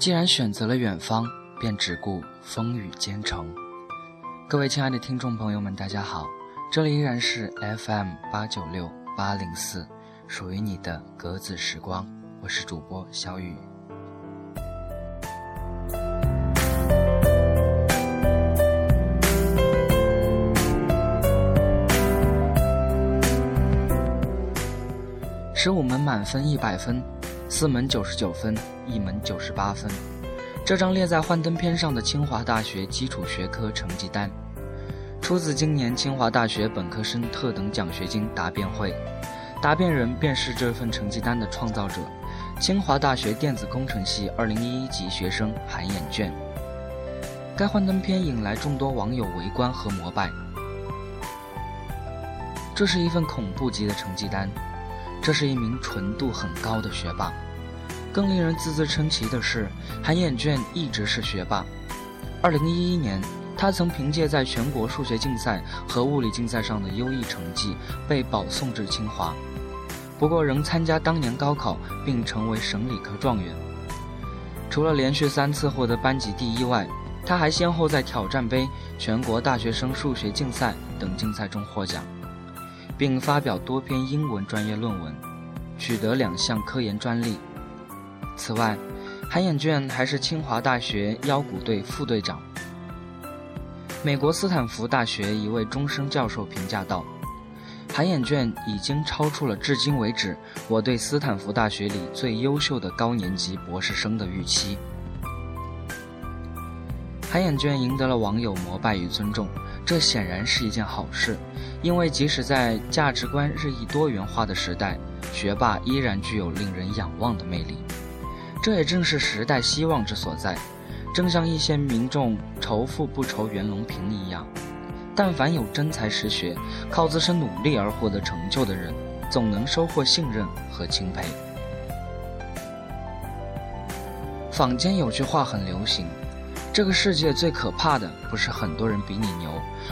既然选择了远方，便只顾风雨兼程。各位亲爱的听众朋友们，大家好，这里依然是 FM 八九六八零四，属于你的格子时光，我是主播小雨。十五门满分一百分，四门九十九分，一门九十八分。这张列在幻灯片上的清华大学基础学科成绩单，出自今年清华大学本科生特等奖学金答辩会。答辩人便是这份成绩单的创造者——清华大学电子工程系二零一一级学生韩衍卷。该幻灯片引来众多网友围观和膜拜。这是一份恐怖级的成绩单。这是一名纯度很高的学霸，更令人啧啧称奇的是，韩衍卷一直是学霸。二零一一年，他曾凭借在全国数学竞赛和物理竞赛上的优异成绩，被保送至清华。不过，仍参加当年高考，并成为省理科状元。除了连续三次获得班级第一外，他还先后在挑战杯、全国大学生数学竞赛等竞赛中获奖。并发表多篇英文专业论文，取得两项科研专利。此外，韩衍卷还是清华大学腰鼓队副队长。美国斯坦福大学一位终身教授评价道：“韩衍卷已经超出了至今为止我对斯坦福大学里最优秀的高年级博士生的预期。”韩衍卷赢得了网友膜拜与尊重。这显然是一件好事，因为即使在价值观日益多元化的时代，学霸依然具有令人仰望的魅力。这也正是时代希望之所在。正像一些民众仇富不愁袁隆平一样，但凡有真才实学、靠自身努力而获得成就的人，总能收获信任和钦佩。坊间有句话很流行。这个世界最可怕的不是很多人比你牛，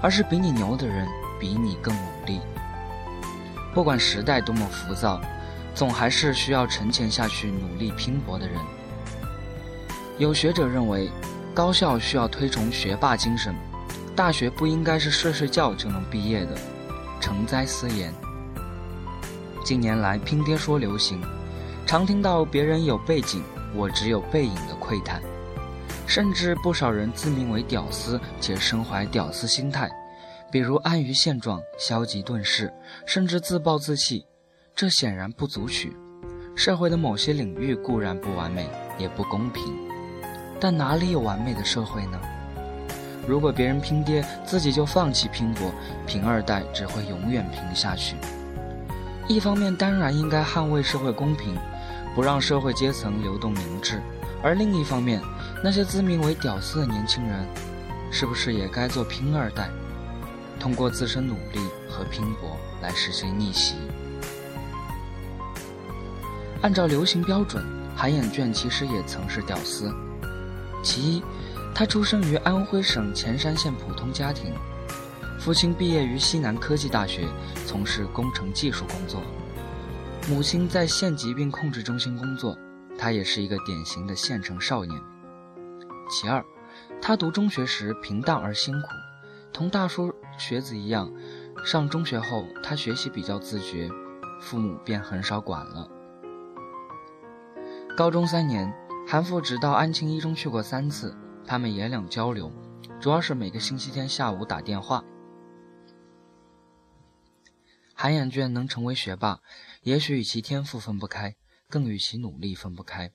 而是比你牛的人比你更努力。不管时代多么浮躁，总还是需要沉潜下去努力拼搏的人。有学者认为，高校需要推崇学霸精神，大学不应该是睡睡觉就能毕业的。成灾思言。近年来拼爹说流行，常听到别人有背景，我只有背影的喟叹。甚至不少人自命为屌丝，且身怀屌丝心态，比如安于现状、消极遁世，甚至自暴自弃。这显然不足取。社会的某些领域固然不完美，也不公平，但哪里有完美的社会呢？如果别人拼爹，自己就放弃拼搏，贫二代只会永远贫下去。一方面当然应该捍卫社会公平，不让社会阶层流动明智，而另一方面。那些自名为屌丝的年轻人，是不是也该做拼二代，通过自身努力和拼搏来实现逆袭？按照流行标准，韩衍卷其实也曾是屌丝。其一，他出生于安徽省潜山县普通家庭，父亲毕业于西南科技大学，从事工程技术工作；母亲在县疾病控制中心工作，他也是一个典型的县城少年。其二，他读中学时平淡而辛苦，同大多学子一样。上中学后，他学习比较自觉，父母便很少管了。高中三年，韩父只到安庆一中去过三次，他们爷俩交流，主要是每个星期天下午打电话。韩衍卷能成为学霸，也许与其天赋分不开，更与其努力分不开。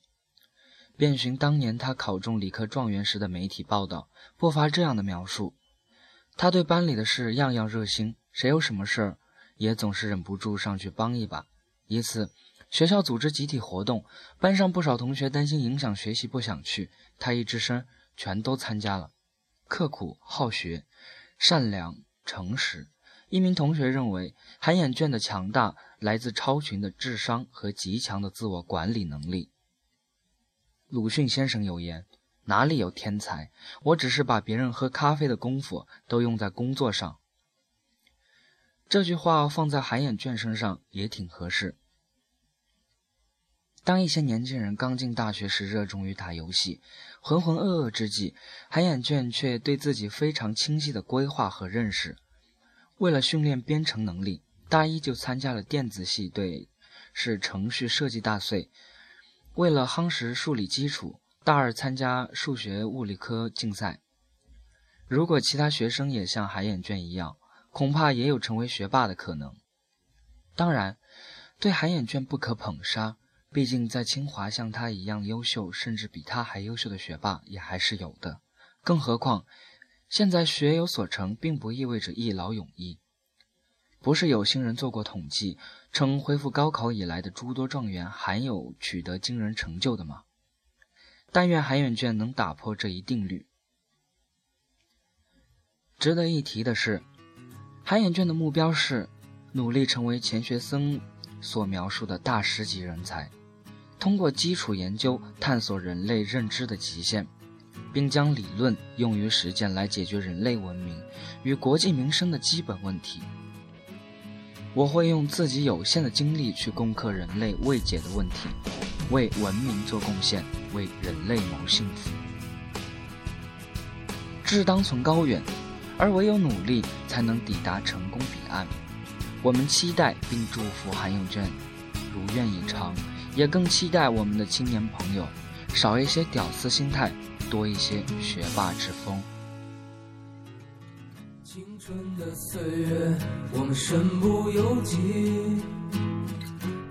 遍寻当年他考中理科状元时的媒体报道，不乏这样的描述：他对班里的事样样热心，谁有什么事儿，也总是忍不住上去帮一把。一次，学校组织集体活动，班上不少同学担心影响学习不想去，他一吱声，全都参加了。刻苦好学，善良诚实。一名同学认为，韩衍卷的强大来自超群的智商和极强的自我管理能力。鲁迅先生有言：“哪里有天才？我只是把别人喝咖啡的功夫都用在工作上。”这句话放在韩衍卷身上也挺合适。当一些年轻人刚进大学时热衷于打游戏，浑浑噩噩之际，韩眼卷却对自己非常清晰的规划和认识。为了训练编程能力，大一就参加了电子系队，是程序设计大赛。为了夯实数理基础，大二参加数学物理科竞赛。如果其他学生也像韩眼卷一样，恐怕也有成为学霸的可能。当然，对韩眼卷不可捧杀。毕竟，在清华像他一样优秀，甚至比他还优秀的学霸也还是有的。更何况，现在学有所成，并不意味着一劳永逸。不是有心人做过统计，称恢复高考以来的诸多状元，还有取得惊人成就的吗？但愿韩远卷能打破这一定律。值得一提的是，韩远卷的目标是努力成为钱学森所描述的大师级人才。通过基础研究探索人类认知的极限，并将理论用于实践来解决人类文明与国计民生的基本问题。我会用自己有限的精力去攻克人类未解的问题，为文明做贡献，为人类谋幸福。志当存高远，而唯有努力才能抵达成功彼岸。我们期待并祝福韩永娟如愿以偿。也更期待我们的青年朋友少一些屌丝心态，多一些学霸之风。青春的岁月，我们身不由己，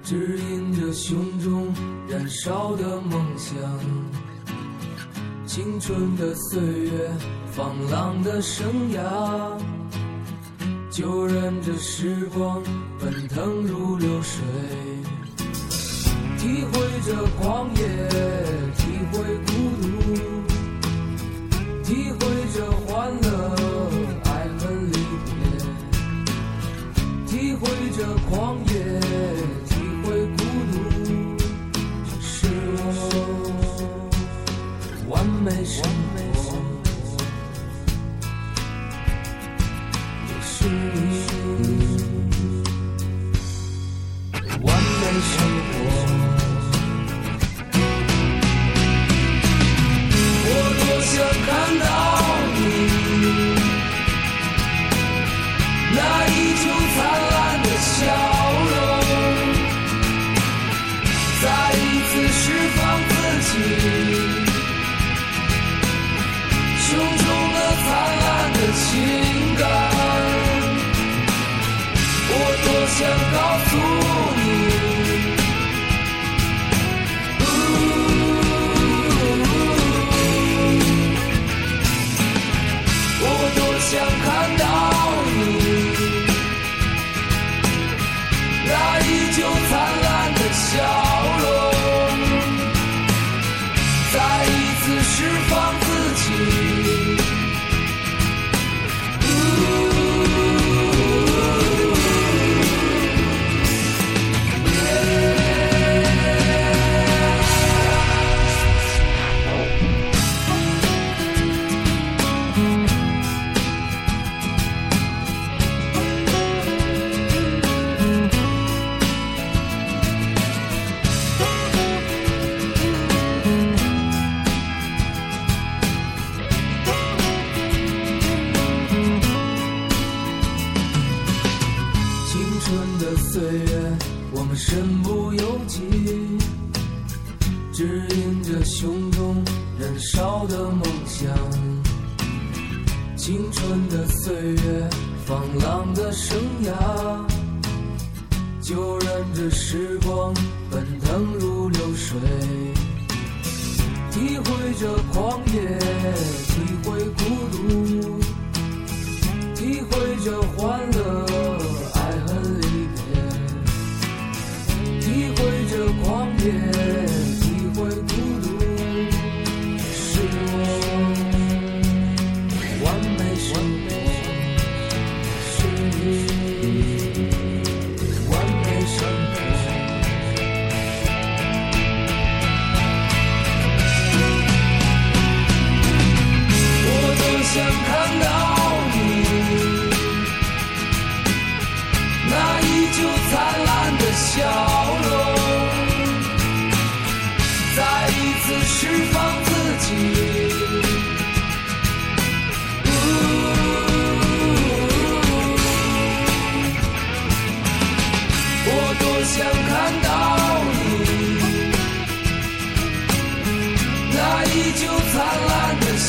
指引着胸中燃烧的梦想。青春的岁月，放浪的生涯，就任这时光奔腾如流水。体会着狂野，也想青春的岁月放浪的生涯就任这时光奔腾如流水体会这狂野体会孤独体会这欢乐。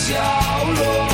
角落